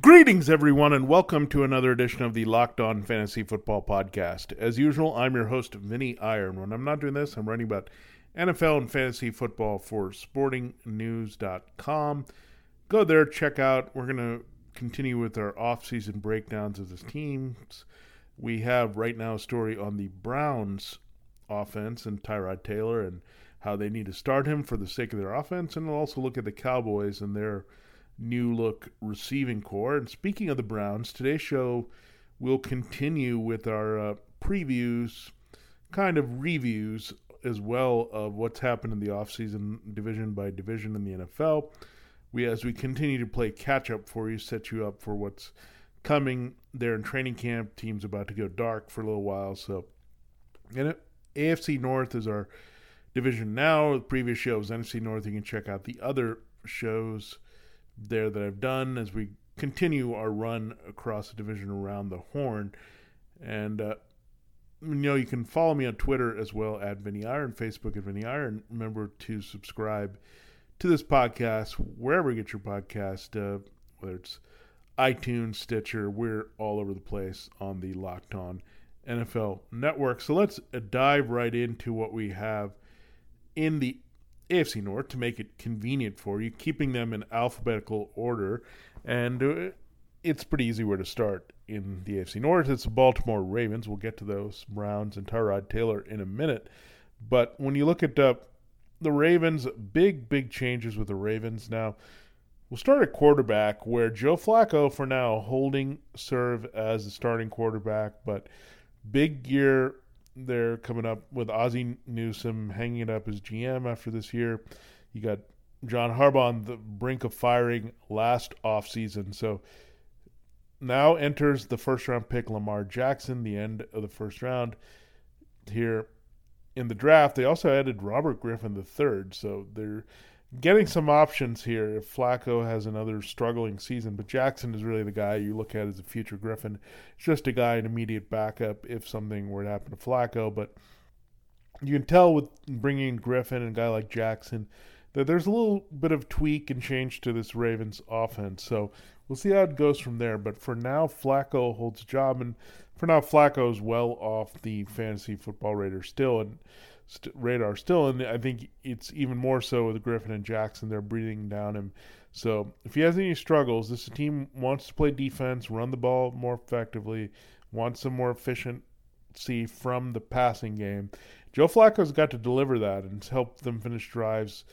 Greetings, everyone, and welcome to another edition of the Locked On Fantasy Football Podcast. As usual, I'm your host, Vinny Iyer. When I'm not doing this, I'm writing about NFL and fantasy football for sportingnews.com. Go there, check out. We're going to continue with our off-season breakdowns of the teams. We have right now a story on the Browns offense and Tyrod Taylor and how they need to start him for the sake of their offense, and we'll also look at the Cowboys and their – new look receiving corps. And speaking of the Browns, today's show will continue with our uh, previews, kind of reviews as well of what's happened in the offseason division by division in the NFL. We as we continue to play catch up for you, set you up for what's coming there in training camp. Team's about to go dark for a little while, so and it, AFC North is our division now. The previous show was NFC North. You can check out the other shows there that I've done as we continue our run across the division around the horn. And, uh, you know, you can follow me on Twitter as well at Vinny Iyer, Facebook at Vinny Iyer. Remember to subscribe to this podcast wherever you get your podcast, uh, whether it's iTunes, Stitcher, we're all over the place on the Locked On NFL Network. So let's dive right into what we have in the AFC North to make it convenient for you, keeping them in alphabetical order. And uh, it's pretty easy where to start in the AFC North. It's the Baltimore Ravens. We'll get to those Browns and Tyrod Taylor in a minute. But when you look at uh, the Ravens, big, big changes with the Ravens. Now, we'll start at quarterback, where Joe Flacco, for now, holding serve as the starting quarterback, but big year there coming up with Ozzie Newsome hanging it up as GM after this year. You got John Harbaugh on the brink of firing last offseason. So now enters the first round pick Lamar Jackson, the end of the first round here in the draft. They also added Robert Griffin III. So they're getting some options here if Flacco has another struggling season. But Jackson is really the guy you look at as a future Griffin. It's just a guy, an immediate backup if something were to happen to Flacco. But you can tell with bringing Griffin and a guy like Jackson that there's a little bit of tweak and change to this Ravens offense. So we'll see how it goes from there. But for now, Flacco holds a job, and for now, Flacco is well off the fantasy football radar still. And st- radar still, and I think it's even more so with Griffin and Jackson. They're breathing down him. So if he has any struggles, this team wants to play defense, run the ball more effectively, wants some more efficiency from the passing game. Joe Flacco's got to deliver that and help them finish drives,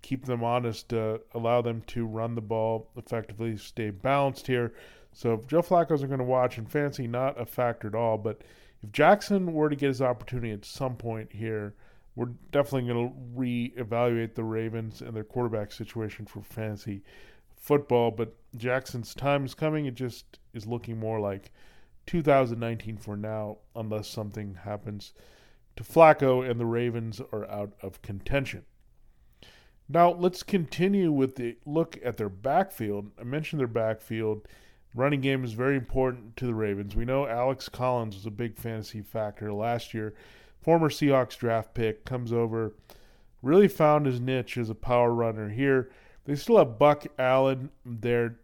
keep them honest, uh, allow them to run the ball effectively, stay balanced here. So Joe Flacco's are going to watch and fancy, not a factor at all, but if Jackson were to get his opportunity at some point here, we're definitely going to reevaluate the Ravens and their quarterback situation for fantasy football. But Jackson's time is coming. It just is looking more like 2019 for now, unless something happens to Flacco and the Ravens are out of contention. Now, let's continue with the look at their backfield. I mentioned their backfield. Running game is very important to the Ravens. We know Alex Collins was a big fantasy factor last year. Former Seahawks draft pick comes over, really found his niche as a power runner here. They still have Buck Allen there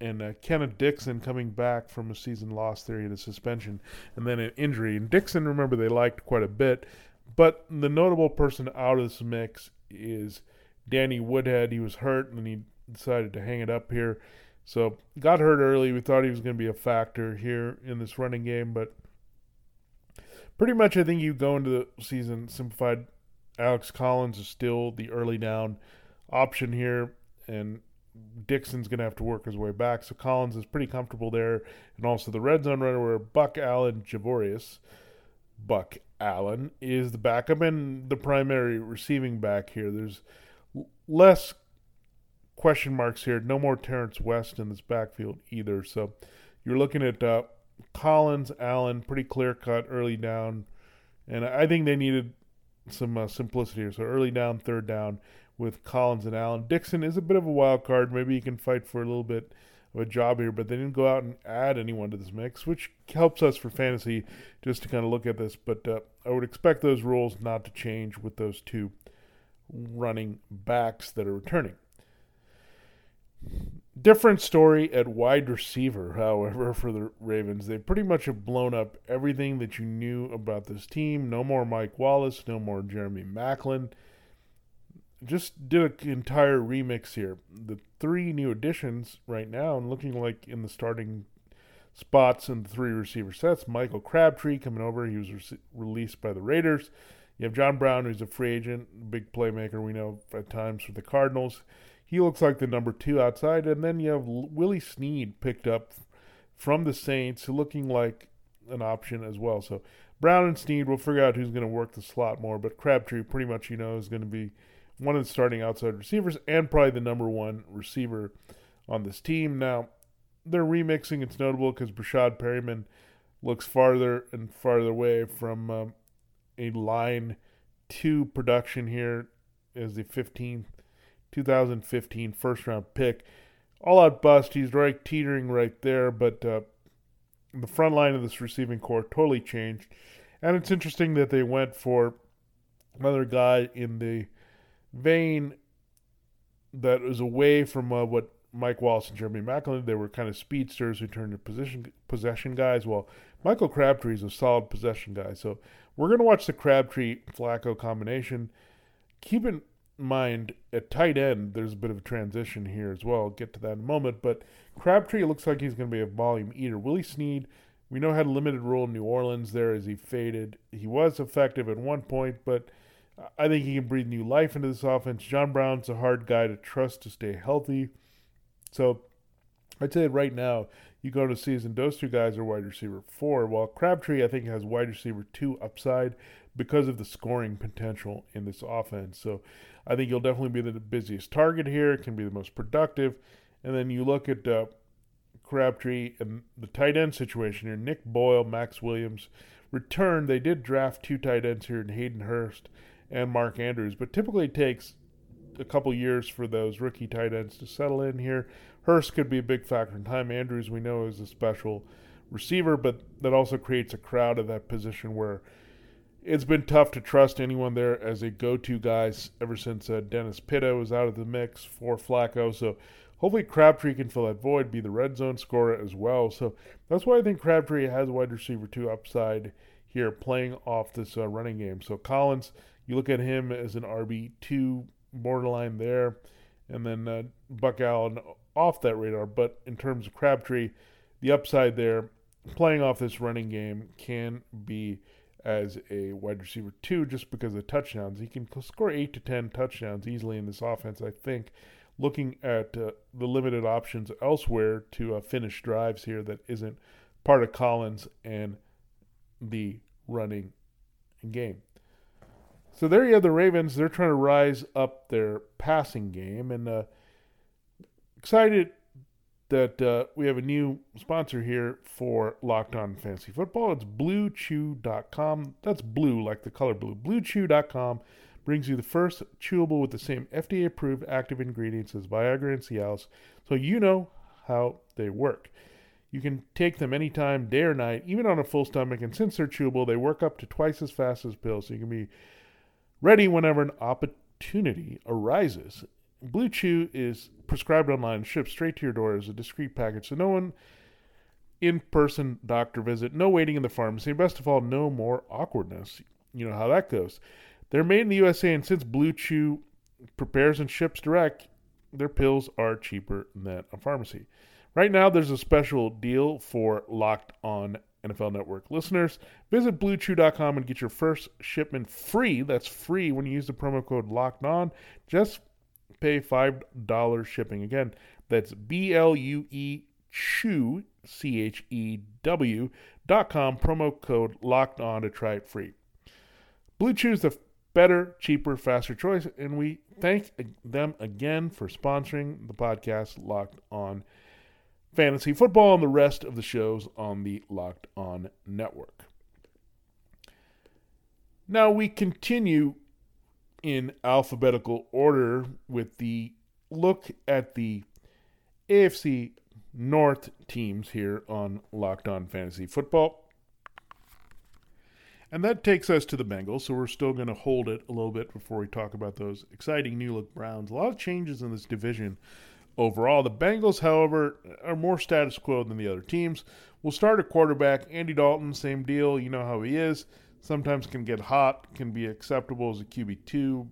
and uh, Kenneth Dixon coming back from a season loss there. He had a suspension and then an injury. And Dixon, remember, they liked quite a bit. But the notable person out of this mix is Danny Woodhead. He was hurt and he decided to hang it up here. So got hurt early. We thought he was going to be a factor here in this running game, but pretty much I think you go into the season simplified. Alex Collins is still the early down option here, and Dixon's going to have to work his way back. So Collins is pretty comfortable there, and also the red zone runner where Buck Allen Javorius, Buck Allen is the backup and the primary receiving back here. There's less question marks here. No more Terrence West in this backfield either. So you're looking at uh, Collins, Allen, pretty clear cut early down And I think they needed some uh, simplicity here. So early down, third down with Collins and Allen. Dixon is a bit of a wild card. Maybe he can fight for a little bit of a job here, but they didn't go out and add anyone to this mix, which helps us for fantasy just to kind of look at this. But uh, I would expect those rules not to change with those two running backs that are returning. Different story at wide receiver, however, for the Ravens. They pretty much have blown up everything that you knew about this team. No more Mike Wallace, no more Jeremy Maclin. Just did an entire remix here. The three new additions right now, and looking like in the starting spots in the three receiver sets. Michael Crabtree coming over. He was re- released by the Raiders. You have John Brown, who's a free agent, big playmaker we know at times for the Cardinals. He looks like the number two outside. And then you have Willie Snead picked up from the Saints, looking like an option as well. So Brown and Snead, we'll figure out who's going to work the slot more. But Crabtree, pretty much, you know, is going to be one of the starting outside receivers and probably the number one receiver on this team. Now, they're remixing. It's notable because Breshad Perriman looks farther and farther away from um, a line two production here as the 15th 2015 first round pick. All out bust. He's right teetering right there, but uh, the front line of this receiving corps totally changed. And it's interesting that they went for another guy in the vein that was away from uh, what Mike Wallace and Jeremy Maclin. They were kind of speedsters who turned to position possession guys. Well, Michael Crabtree is a solid possession guy. So we're going to watch the Crabtree Flacco combination. Keep in mind, at tight end, there's a bit of a transition here as well. I'll get to that in a moment. But Crabtree looks like he's going to be a volume eater. Willie Snead, we know had a limited role in New Orleans there as he faded. He was effective at one point, but I think he can breathe new life into this offense. John Brown's a hard guy to trust to stay healthy. So I'd say right now, you go to season, those two guys are wide receiver four, while Crabtree, I think, has wide receiver two upside because of the scoring potential in this offense. So I think you'll definitely be the busiest target here. Can be the most productive. And then you look at uh, Crabtree and the tight end situation here. Nick Boyle, Maxx Williams returned. They did draft two tight ends here in Hayden Hurst and Mark Andrews, but typically takes a couple years for those rookie tight ends to settle in here. Hurst could be a big factor in time. Andrews, we know, is a special receiver, but that also creates a crowd at that position where it's been tough to trust anyone there as a go-to guy ever since uh, Dennis Pitta was out of the mix for Flacco. So hopefully Crabtree can fill that void, be the red zone scorer as well. So that's why I think Crabtree has wide receiver two upside here, playing off this uh, running game. So Collins, you look at him as an RB two borderline there, and then uh, Buck Allen off that radar. But in terms of Crabtree, the upside there, playing off this running game can be as a wide receiver two just because of touchdowns. He can score eight to ten touchdowns easily in this offense. I think. Looking at uh, the limited options elsewhere to uh, finish drives here that isn't part of Collins and the running game. So there you have the Ravens. They're trying to rise up their passing game, and uh, excited that uh, we have a new sponsor here for Locked On Fantasy Football. It's BlueChew.com. That's blue, like the color blue. BlueChew.com brings you the first chewable with the same FDA-approved active ingredients as Viagra and Cialis, so you know how they work. You can take them anytime, day or night, even on a full stomach, and since they're chewable, they work up to twice as fast as pills, so you can be ready whenever an opportunity arises. Blue Chew is prescribed online shipped straight to your door as a discreet package, so no one in person doctor visit, no waiting in the pharmacy, best of all, no more awkwardness. You know how that goes. They're made in the USA, and since Blue Chew prepares and ships direct, their pills are cheaper than a pharmacy. Right now, there's a special deal for Locked On NFL Network listeners. Visit BlueChew.com and get your first shipment free. That's free when you use the promo code Locked On. Just pay $5 shipping. Again, that's B L U E Chew, C H E W, dot com, promo code locked on to try it free. Blue Chew's the better, cheaper, faster choice, and we thank them again for sponsoring the podcast Locked On Fantasy Football and the rest of the shows on the Locked On Network. Now we continue in alphabetical order with the look at the AFC North teams here on Locked On Fantasy Football. And that takes us to the Bengals, so we're still going to hold it a little bit before we talk about those exciting new look Browns. A lot of changes in this division overall. The Bengals, however, are more status quo than the other teams. We'll start at quarterback. Andy Dalton, same deal. You know how he is. Sometimes can get hot, can be acceptable as a QB2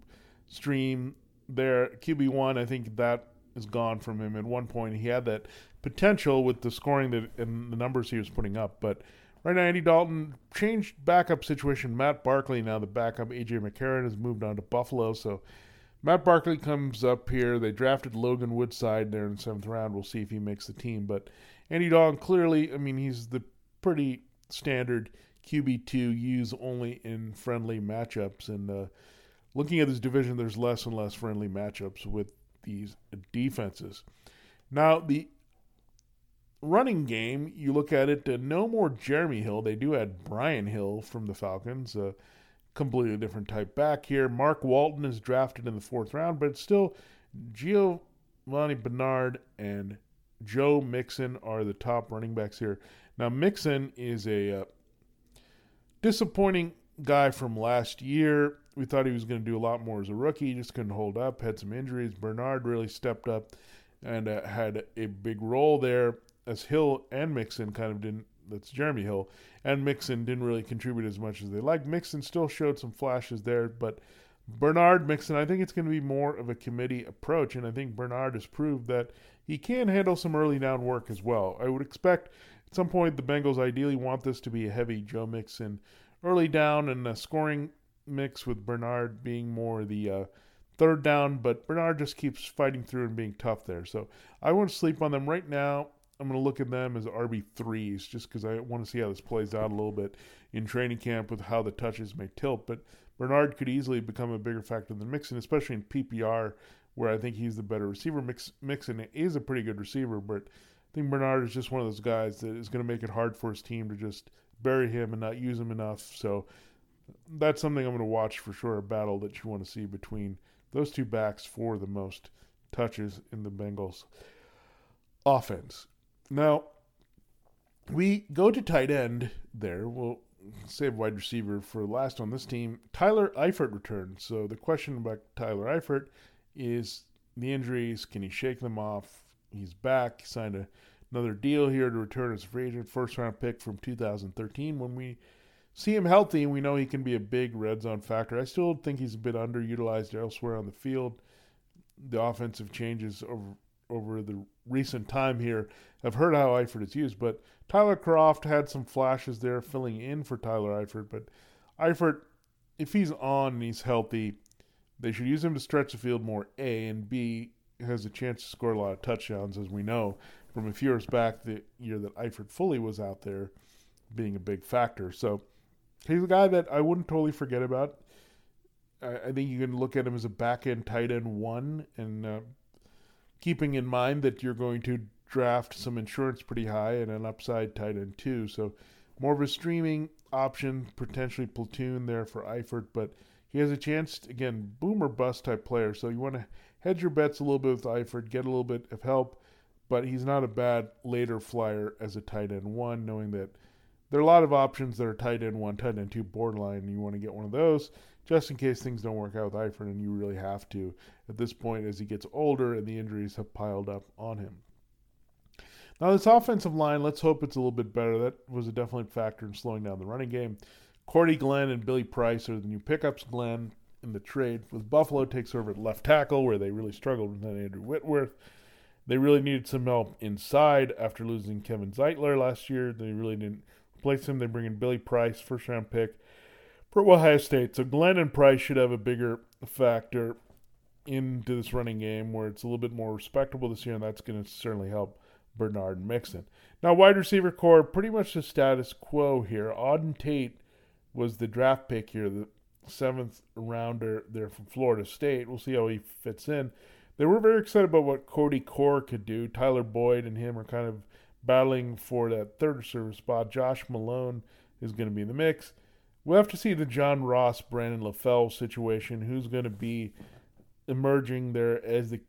stream. There, QB1, I think that is gone from him. At one point, he had that potential with the scoring that and the numbers he was putting up, but Right now, Andy Dalton changed backup situation. Matt Barkley now the backup. AJ McCarron has moved on to Buffalo. So Matt Barkley comes up here. They drafted Logan Woodside there in the seventh round. We'll see if he makes the team. But Andy Dalton clearly, I mean, he's the pretty standard QB two use only in friendly matchups. And uh, looking at this division, there's less and less friendly matchups with these defenses. Now the running game, you look at it, uh, no more Jeremy Hill. They do add Brian Hill from the Falcons, a completely different type back here. Mark Walton is drafted in the fourth round, but it's still Giovani Bernard and Joe Mixon are the top running backs here. Now, Mixon is a uh, disappointing guy from last year. We thought he was going to do a lot more as a rookie. He just couldn't hold up, had some injuries. Bernard really stepped up and uh, had a big role there as Hill and Mixon kind of didn't. That's Jeremy Hill and Mixon didn't really contribute as much as they liked. Mixon still showed some flashes there, but Bernard Mixon, I think it's going to be more of a committee approach, and I think Bernard has proved that he can handle some early down work as well. I would expect at some point the Bengals ideally want this to be a heavy Joe Mixon early down and a scoring mix with Bernard being more the uh, third down, but Bernard just keeps fighting through and being tough there. So I won't sleep on them right now. I'm going to look at them as RB3s just because I want to see how this plays out a little bit in training camp with how the touches may tilt. But Bernard could easily become a bigger factor than Mixon, especially in PPR, where I think he's the better receiver. Mix, Mixon is a pretty good receiver, but think Bernard is just one of those guys that is going to make it hard for his team to just bury him and not use him enough. So that's something I'm going to watch for sure, a battle that you want to see between those two backs for the most touches in the Bengals offense. Now, we go to tight end there. We'll save wide receiver for last on this team. Tyler Eifert returns. So the question about Tyler Eifert is the injuries. Can he shake them off? He's back. He signed a, another deal here to return as a free agent. First round pick from 2013. When we see him healthy, we know he can be a big red zone factor. I still think he's a bit underutilized elsewhere on the field. The offensive changes over over the recent time here have heard how Eifert is used, but Tyler Kroft had some flashes there filling in for Tyler Eifert. But Eifert, if he's on and he's healthy, they should use him to stretch the field more. A and B has a chance to score a lot of touchdowns, as we know from a few years back, the year that Eifert fully was out there, being a big factor. So he's a guy that I wouldn't totally forget about. I, I think you can look at him as a back end tight end one and. Uh, keeping in mind that you're going to draft some insurance pretty high and an upside tight end too. So more of a streaming option, potentially platoon there for Eifert, but he has a chance, to, again, boomer bust type player. So you want to hedge your bets a little bit with Eifert, get a little bit of help, but he's not a bad later flyer as a tight end one, knowing that there are a lot of options that are tight end one, tight end two, borderline, and you want to get one of those just in case things don't work out with Eifert and you really have to at this point as he gets older and the injuries have piled up on him. Now, this offensive line, let's hope it's a little bit better. That was a definite factor in slowing down the running game. Cordy Glenn and Billy Price are the new pickups. Glenn in the trade with Buffalo takes over at left tackle, where they really struggled with Andrew Whitworth. They really needed some help inside after losing Kevin Zeitler last year. They really didn't replace him. They bring in Billy Price, first round pick for Ohio State. So Glenn and Price should have a bigger factor into this running game where it's a little bit more respectable this year, and that's going to certainly help Bernard Mixon. Now, wide receiver corps, pretty much the status quo here. Auden Tate was the draft pick here, the seventh rounder there from Florida State. We'll see how he fits in. They were very excited about what Cody Core could do. Tyler Boyd and him are kind of battling for that third receiver spot. Josh Malone is going to be in the mix. we'll have to see the John Ross, Brandon LaFell situation. Who's going to be emerging there as the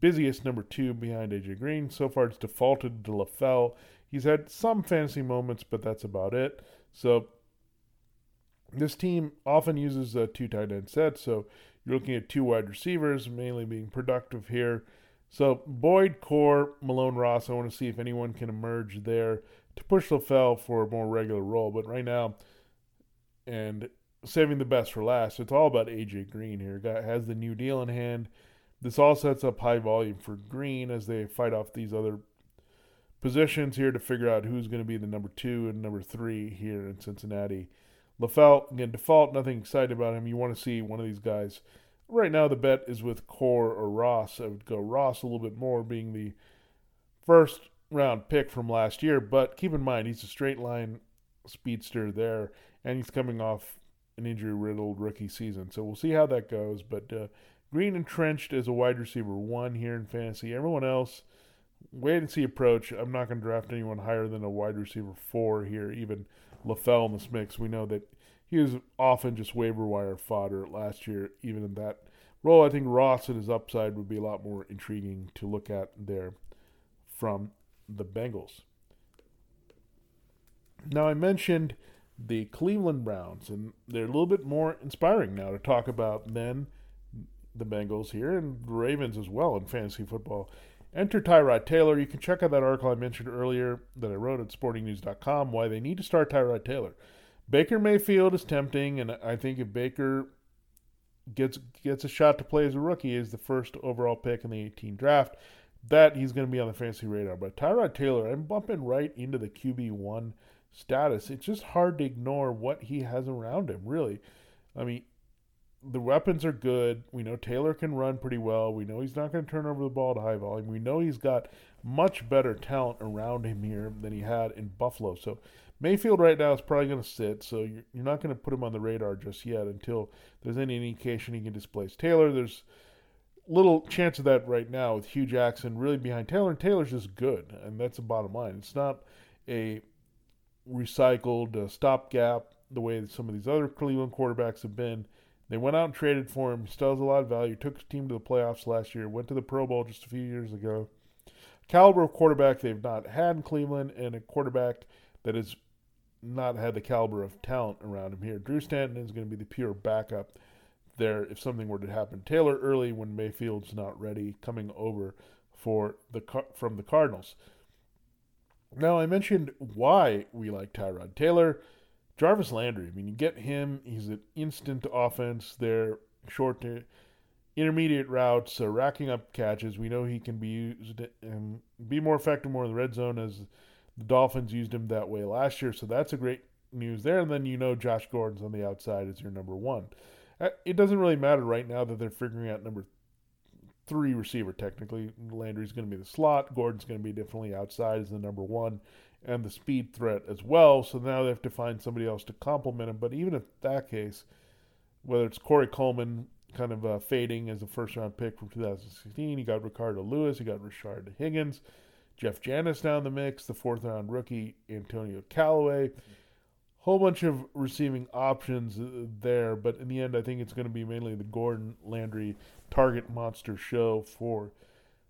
busiest number two behind AJ Green? So far, it's defaulted to LaFell. He's had some fantasy moments, but that's about it. So this team often uses a two tight end set, so you're looking at two wide receivers, mainly being productive here. So Boyd, Core, Malone, Ross. I want to see if anyone can emerge there to push LaFell for a more regular role. But right now, and saving the best for last, it's all about AJ Green here. Guy has the new deal in hand. This all sets up high volume for Green as they fight off these other positions here to figure out who's going to be the number two and number three here in Cincinnati. LaFell, again, default, nothing excited about him. You want to see one of these guys. Right now, the bet is with Core or Ross. I would go Ross a little bit more, being the first round pick from last year. But keep in mind, he's a straight line speedster there, and he's coming off an injury riddled rookie season. So we'll see how that goes. But uh, Green entrenched as a wide receiver one here in fantasy. Everyone else, wait and see approach. I'm not going to draft anyone higher than a wide receiver four here, even LaFell in this mix. We know that he was often just waiver wire fodder last year, even in that role. I think Ross and his upside would be a lot more intriguing to look at there from the Bengals. Now, I mentioned the Cleveland Browns, and they're a little bit more inspiring now to talk about than the Bengals here and the Ravens as well in fantasy football. Enter Tyrod Taylor. You can check out that article I mentioned earlier that I wrote at sportingnews.com why they need to start Tyrod Taylor. Baker Mayfield is tempting, and I think if Baker gets gets a shot to play as a rookie as the first overall pick in the 18 draft, that he's going to be on the fantasy radar. But Tyrod Taylor, I'm bumping right into the QB1 status. It's just hard to ignore what he has around him, really. I mean, the weapons are good. We know Taylor can run pretty well. We know he's not going to turn over the ball to high volume. We know he's got much better talent around him here than he had in Buffalo. So Mayfield right now is probably going to sit. So you're, you're not going to put him on the radar just yet until there's any indication he can displace Taylor. There's little chance of that right now with Hue Jackson really behind Taylor. And Taylor's just good, and that's the bottom line. It's not a recycled uh, stopgap the way some of these other Cleveland quarterbacks have been they went out and traded for him. He still has a lot of value. Took his team to the playoffs last year. Went to the Pro Bowl just a few years ago. Caliber of quarterback they've not had in Cleveland, and a quarterback that has not had the caliber of talent around him here. Drew Stanton is going to be the pure backup there if something were to happen. Taylor early when Mayfield's not ready, coming over for the from the Cardinals. Now I mentioned why we like Tyrod Taylor. Jarvis Landry, I mean, you get him, he's an instant offense there, short to intermediate routes, uh, racking up catches. We know he can be used and be more effective more in the red zone as the Dolphins used him that way last year. So that's a great news there. And then you know Josh Gordon's on the outside as your number one. Uh, it doesn't really matter right now that they're figuring out number three receiver technically. Landry's going to be the slot. Gordon's going to be definitely outside as the number one and the speed threat as well. So now they have to find somebody else to complement him. But even in that case, whether it's Corey Coleman kind of uh, fading as a first round pick from 2016, you got Ricardo Louis, you got Rashard Higgins, Jeff Janis down the mix, the fourth round rookie Antonio Callaway. Whole bunch of receiving options uh, there, but in the end, I think it's going to be mainly the Gordon Landry target monster show for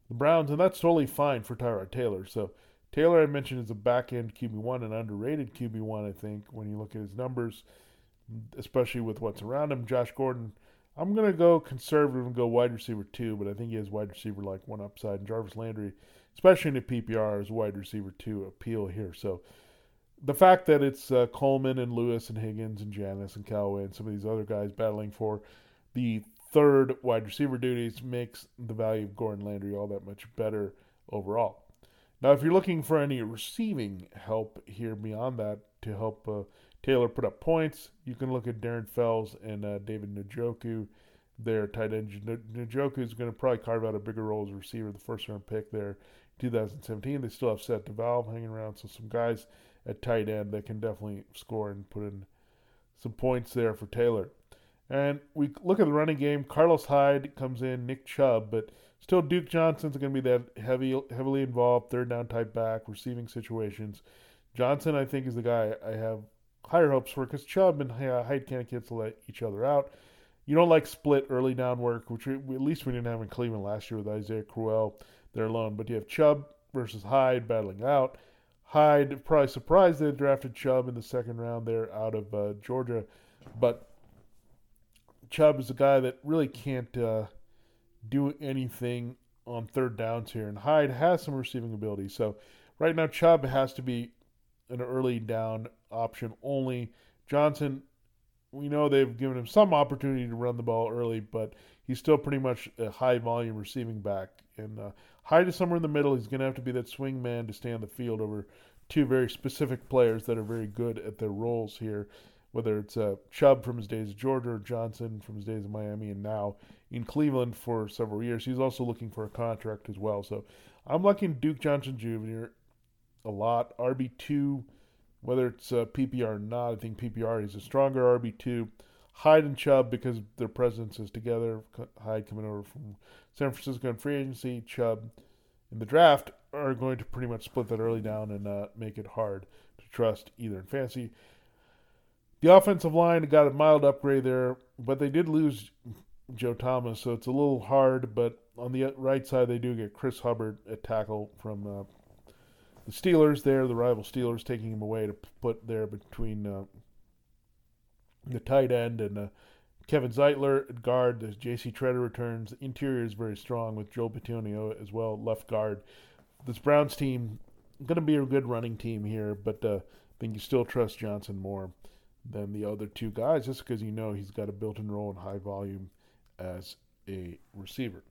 the Browns, and that's totally fine for Tyrod Taylor. So Taylor, I mentioned, is a back end QB1, an underrated QB1, I think, when you look at his numbers, especially with what's around him. Josh Gordon, I'm going to go conservative and go wide receiver two, but I think he has wide receiver like one upside. And Jarvis Landry, especially in the PPR, is wide receiver two appeal here. So the fact that it's uh, Coleman and Lewis and Higgins and Janis and Callaway and some of these other guys battling for the third wide receiver duties makes the value of Gordon Landry all that much better overall. Now, if you're looking for any receiving help here beyond that to help uh, Taylor put up points, you can look at Darren Fells and uh, David Njoku. Their tight end Njoku is going to probably carve out a bigger role as a receiver, the first round pick there, 2017. They still have Seth DeValve hanging around, so some guys at tight end that can definitely score and put in some points there for Taylor. And we look at the running game. Carlos Hyde comes in, Nick Chubb, but Still, Duke Johnson's going to be that heavy, heavily involved third down type back, receiving situations. Johnson, I think, is the guy I have higher hopes for because Chubb and Hyde can't cancel each other out. You don't like split early down work, which we, at least we didn't have in Cleveland last year with Isaiah Crowell there alone. But you have Chubb versus Hyde battling out. Hyde probably surprised they drafted Chubb in the second round there out of uh, Georgia, but Chubb is a guy that really can't uh, do anything on third downs here, and Hyde has some receiving ability. So right now, Chubb has to be an early down option only. Johnson, we know they've given him some opportunity to run the ball early, but he's still pretty much a high volume receiving back. And uh, Hyde is somewhere in the middle. He's going to have to be that swing man to stay on the field over two very specific players that are very good at their roles here whether it's uh, Chubb from his days at Georgia or Johnson from his days in Miami and now in Cleveland for several years. He's also looking for a contract as well. So I'm liking Duke Johnson Jr. a lot. RB2, whether it's uh, PPR or not, I think PPR is a stronger RB2. Hyde and Chubb because their presence is together. Hyde coming over from San Francisco in free agency, Chubb in the draft are going to pretty much split that early down and uh, make it hard to trust either in fantasy. The offensive line got a mild upgrade there, but they did lose Joe Thomas, so it's a little hard. But on the right side, they do get Chris Hubbard at tackle from uh, the Steelers. There, the rival Steelers taking him away to put there between uh, the tight end and uh, Kevin Zeitler at guard. The J.C. Tretter returns. The interior is very strong with Joe Bitonio as well, left guard. This Browns team going to be a good running team here, but uh, I think you still trust Johnson more than the other two guys just because you know he's got a built in role in high volume as a receiver.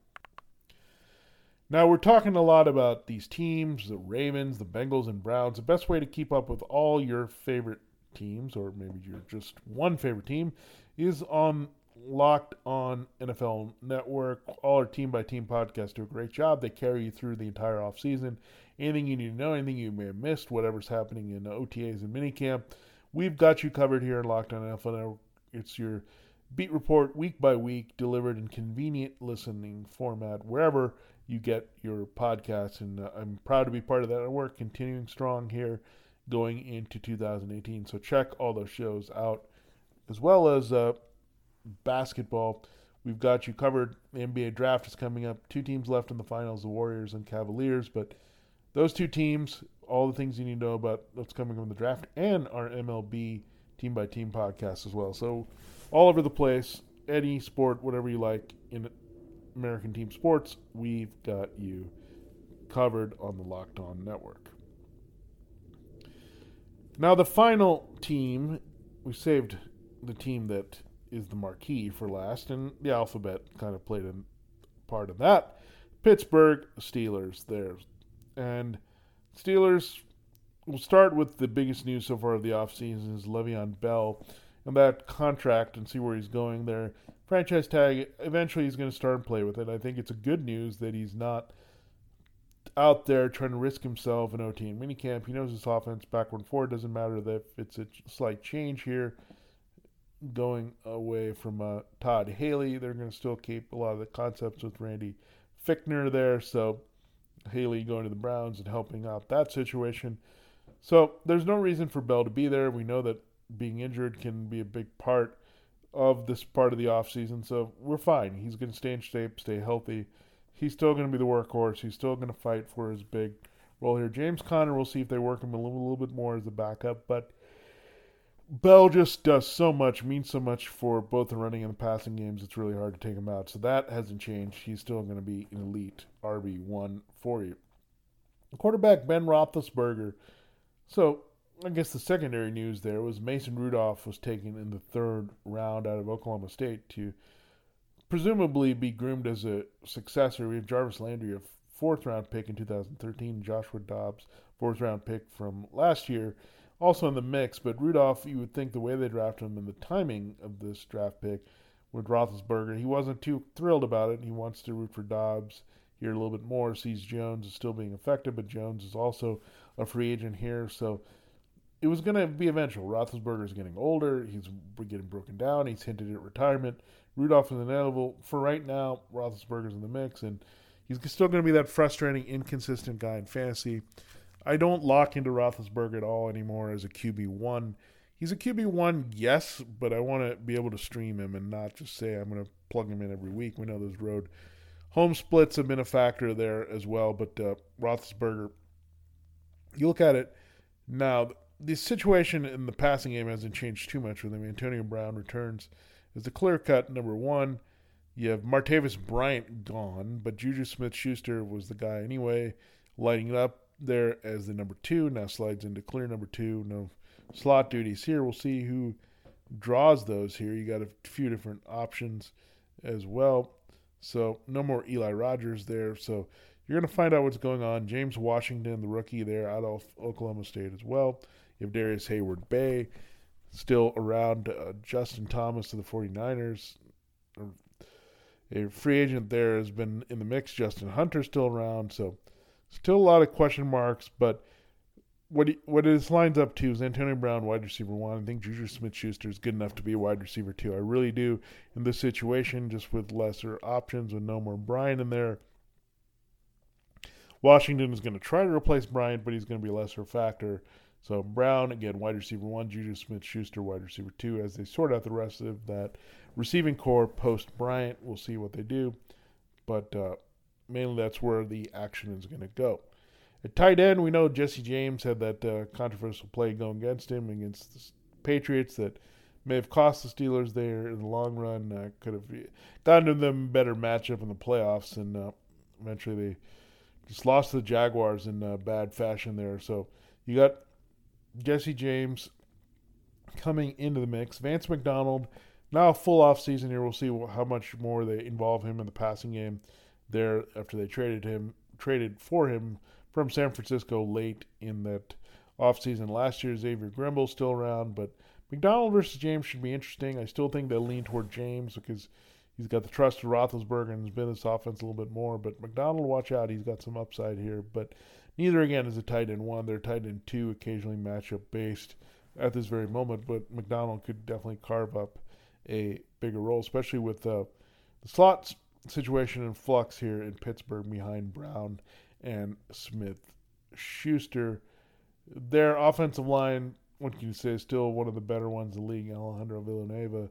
Now, we're talking a lot about these teams the Ravens, the Bengals, and Browns. The best way to keep up with all your favorite teams, or maybe you're just one favorite team, is on Locked On NFL Network. All our team by team podcasts do a great job. They carry you through the entire offseason. Anything you need to know, anything you may have missed, whatever's happening in OTAs and minicamp We've got you covered here in Locked On NFL. It's your beat report week by week, delivered in convenient listening format wherever you get your podcasts. And uh, I'm proud to be part of that network, continuing strong here going into 2018. So check all those shows out, as well as uh, basketball. We've got you covered. The NBA draft is coming up. Two teams left in the finals, the Warriors and Cavaliers. But those two teams all the things you need to know about what's coming from the draft and our MLB team by team podcast as well. So all over the place, any sport, whatever you like in American team sports, we've got you covered on the Locked On Network. Now the final team, we saved the team that is the marquee for last, and the alphabet kind of played a part of that. Pittsburgh Steelers there. And Steelers, we'll start with the biggest news so far of the offseason is Le'Veon Bell and that contract and see where he's going there. Franchise tag, eventually he's going to start and play with it. I think it's a good news that he's not out there trying to risk himself in OT and minicamp. He knows his offense backward and forward. Doesn't matter that it's a slight change here going away from uh, Todd Haley. They're going to still keep a lot of the concepts with Randy Fichtner there. So Haley going to the Browns and helping out that situation. So there's no reason for Bell to be there. We know that being injured can be a big part of this part of the offseason. So we're fine. He's going to stay in shape, stay healthy. He's still going to be the workhorse. He's still going to fight for his big role here. James Conner, we'll see if they work him a little, a little bit more as a backup. But Bell just does so much, means so much for both the running and the passing games. It's really hard to take him out. So that hasn't changed. He's still going to be an elite RB one for you. Quarterback Ben Roethlisberger. So I guess the secondary news there was Mason Rudolph was taken in the third round out of Oklahoma State to presumably be groomed as a successor. We have Jarvis Landry, a fourth round pick in 2013, Joshua Dobbs, fourth round pick from last year also in the mix. But Rudolph, you would think the way they drafted him and the timing of this draft pick with Roethlisberger, he wasn't too thrilled about it. He wants to root for Dobbs here a little bit more. Sees Jones is still being effective, but Jones is also a free agent here, so it was going to be eventual. Roethlisberger is getting older. He's getting broken down. He's hinted at retirement. Rudolph is inevitable. For right now, Roethlisberger's in the mix, and he's still going to be that frustrating, inconsistent guy in fantasy. I don't lock into Roethlisberger at all anymore as a QB one. He's a QB one, yes, but I want to be able to stream him and not just say I'm going to plug him in every week. We know those road home splits have been a factor there as well, but uh, Roethlisberger, you look at it now. The situation in the passing game hasn't changed too much with him. Antonio Brown returns as the clear cut number one. You have Martavis Bryant gone, but Juju Smith Schuster was the guy anyway, lighting it up there as the number two. Now slides into clear number two. No slot duties here. We'll see who draws those here. You got a few different options as well. So no more Eli Rogers there. So you're going to find out what's going on. James Washington, the rookie there out of Oklahoma State as well. You have Darrius Heyward Bey still around. Uh, Justin Thomas of the 49ers. A free agent there has been in the mix. Justin Hunter still around. So still a lot of question marks, but what he, what this lines up to is Antonio Brown, wide receiver one. I think Juju Smith Schuster is good enough to be a wide receiver two. I really do in this situation, just with lesser options, with no more Bryant in there. Washington is going to try to replace Bryant, but he's going to be a lesser factor. So Brown, again, wide receiver one, Juju Smith Schuster, wide receiver two, as they sort out the rest of that receiving corps post Bryant. We'll see what they do. But uh, mainly that's where the action is going to go. At tight end, we know Jesse James had that uh, controversial play going against him against the Patriots that may have cost the Steelers there in the long run. Uh, could have gotten them better matchup in the playoffs, and uh, eventually they just lost to the Jaguars in uh, bad fashion there. So you got Jesse James coming into the mix. Vance McDonald now full off season here. We'll see how much more they involve him in the passing game there after they traded him traded for him from San Francisco late in that offseason. Last year, Xavier Grimble still around, but McDonald versus James should be interesting. I still think they'll lean toward James because he's got the trust of Roethlisberger and has been this offense a little bit more. But McDonald, watch out, he's got some upside here. But neither again is a tight end one. They're tight end two, occasionally matchup based at this very moment. But McDonald could definitely carve up a bigger role, especially with uh, the slots situation in flux here in Pittsburgh behind Brown and Smith Schuster. Their offensive line, what can you say, is still one of the better ones in the league. Alejandro Villanueva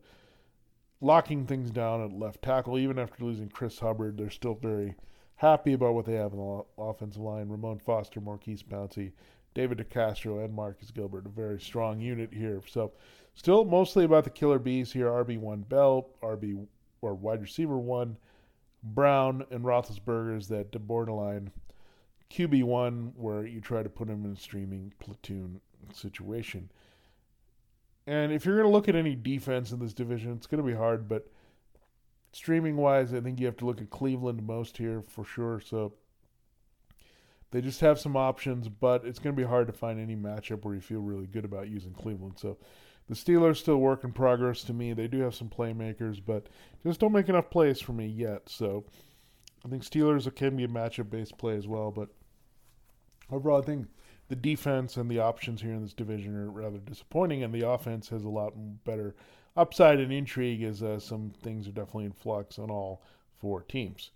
locking things down at left tackle. Even after losing Chris Hubbard, they're still very happy about what they have in the offensive line. Ramon Foster, Maurkice Pouncey, David DeCastro, and Marcus Gilbert. A very strong unit here. So, still mostly about the killer bees here. RB1 Bell, RB or wide receiver one, Brown, and Roethlisberger is that borderline QB1 where you try to put him in a streaming platoon situation. And if you're going to look at any defense in this division, it's going to be hard, but streaming wise, I think you have to look at Cleveland most here for sure. So they just have some options, but it's going to be hard to find any matchup where you feel really good about using Cleveland. So the Steelers still work in progress to me. They do have some playmakers, but just don't make enough plays for me yet. So I think Steelers can be a matchup based play as well, but overall, I think the defense and the options here in this division are rather disappointing, and the offense has a lot better upside and intrigue as uh, some things are definitely in flux on all four teams.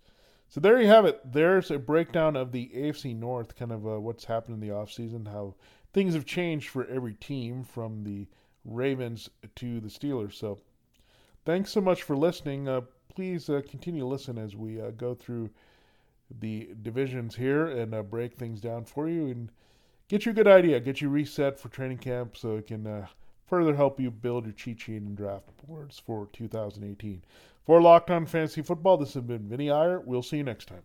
So there you have it. There's a breakdown of the AFC North, kind of uh, what's happened in the offseason, how things have changed for every team from the Ravens to the Steelers. So thanks so much for listening. Uh, please uh, continue to listen as we uh, go through the divisions here and uh, break things down for you and get you a good idea, get you reset for training camp so it can uh, further help you build your cheat sheet and draft boards for 2018. For Locked On Fantasy Football, this has been Vinny Iyer. We'll see you next time.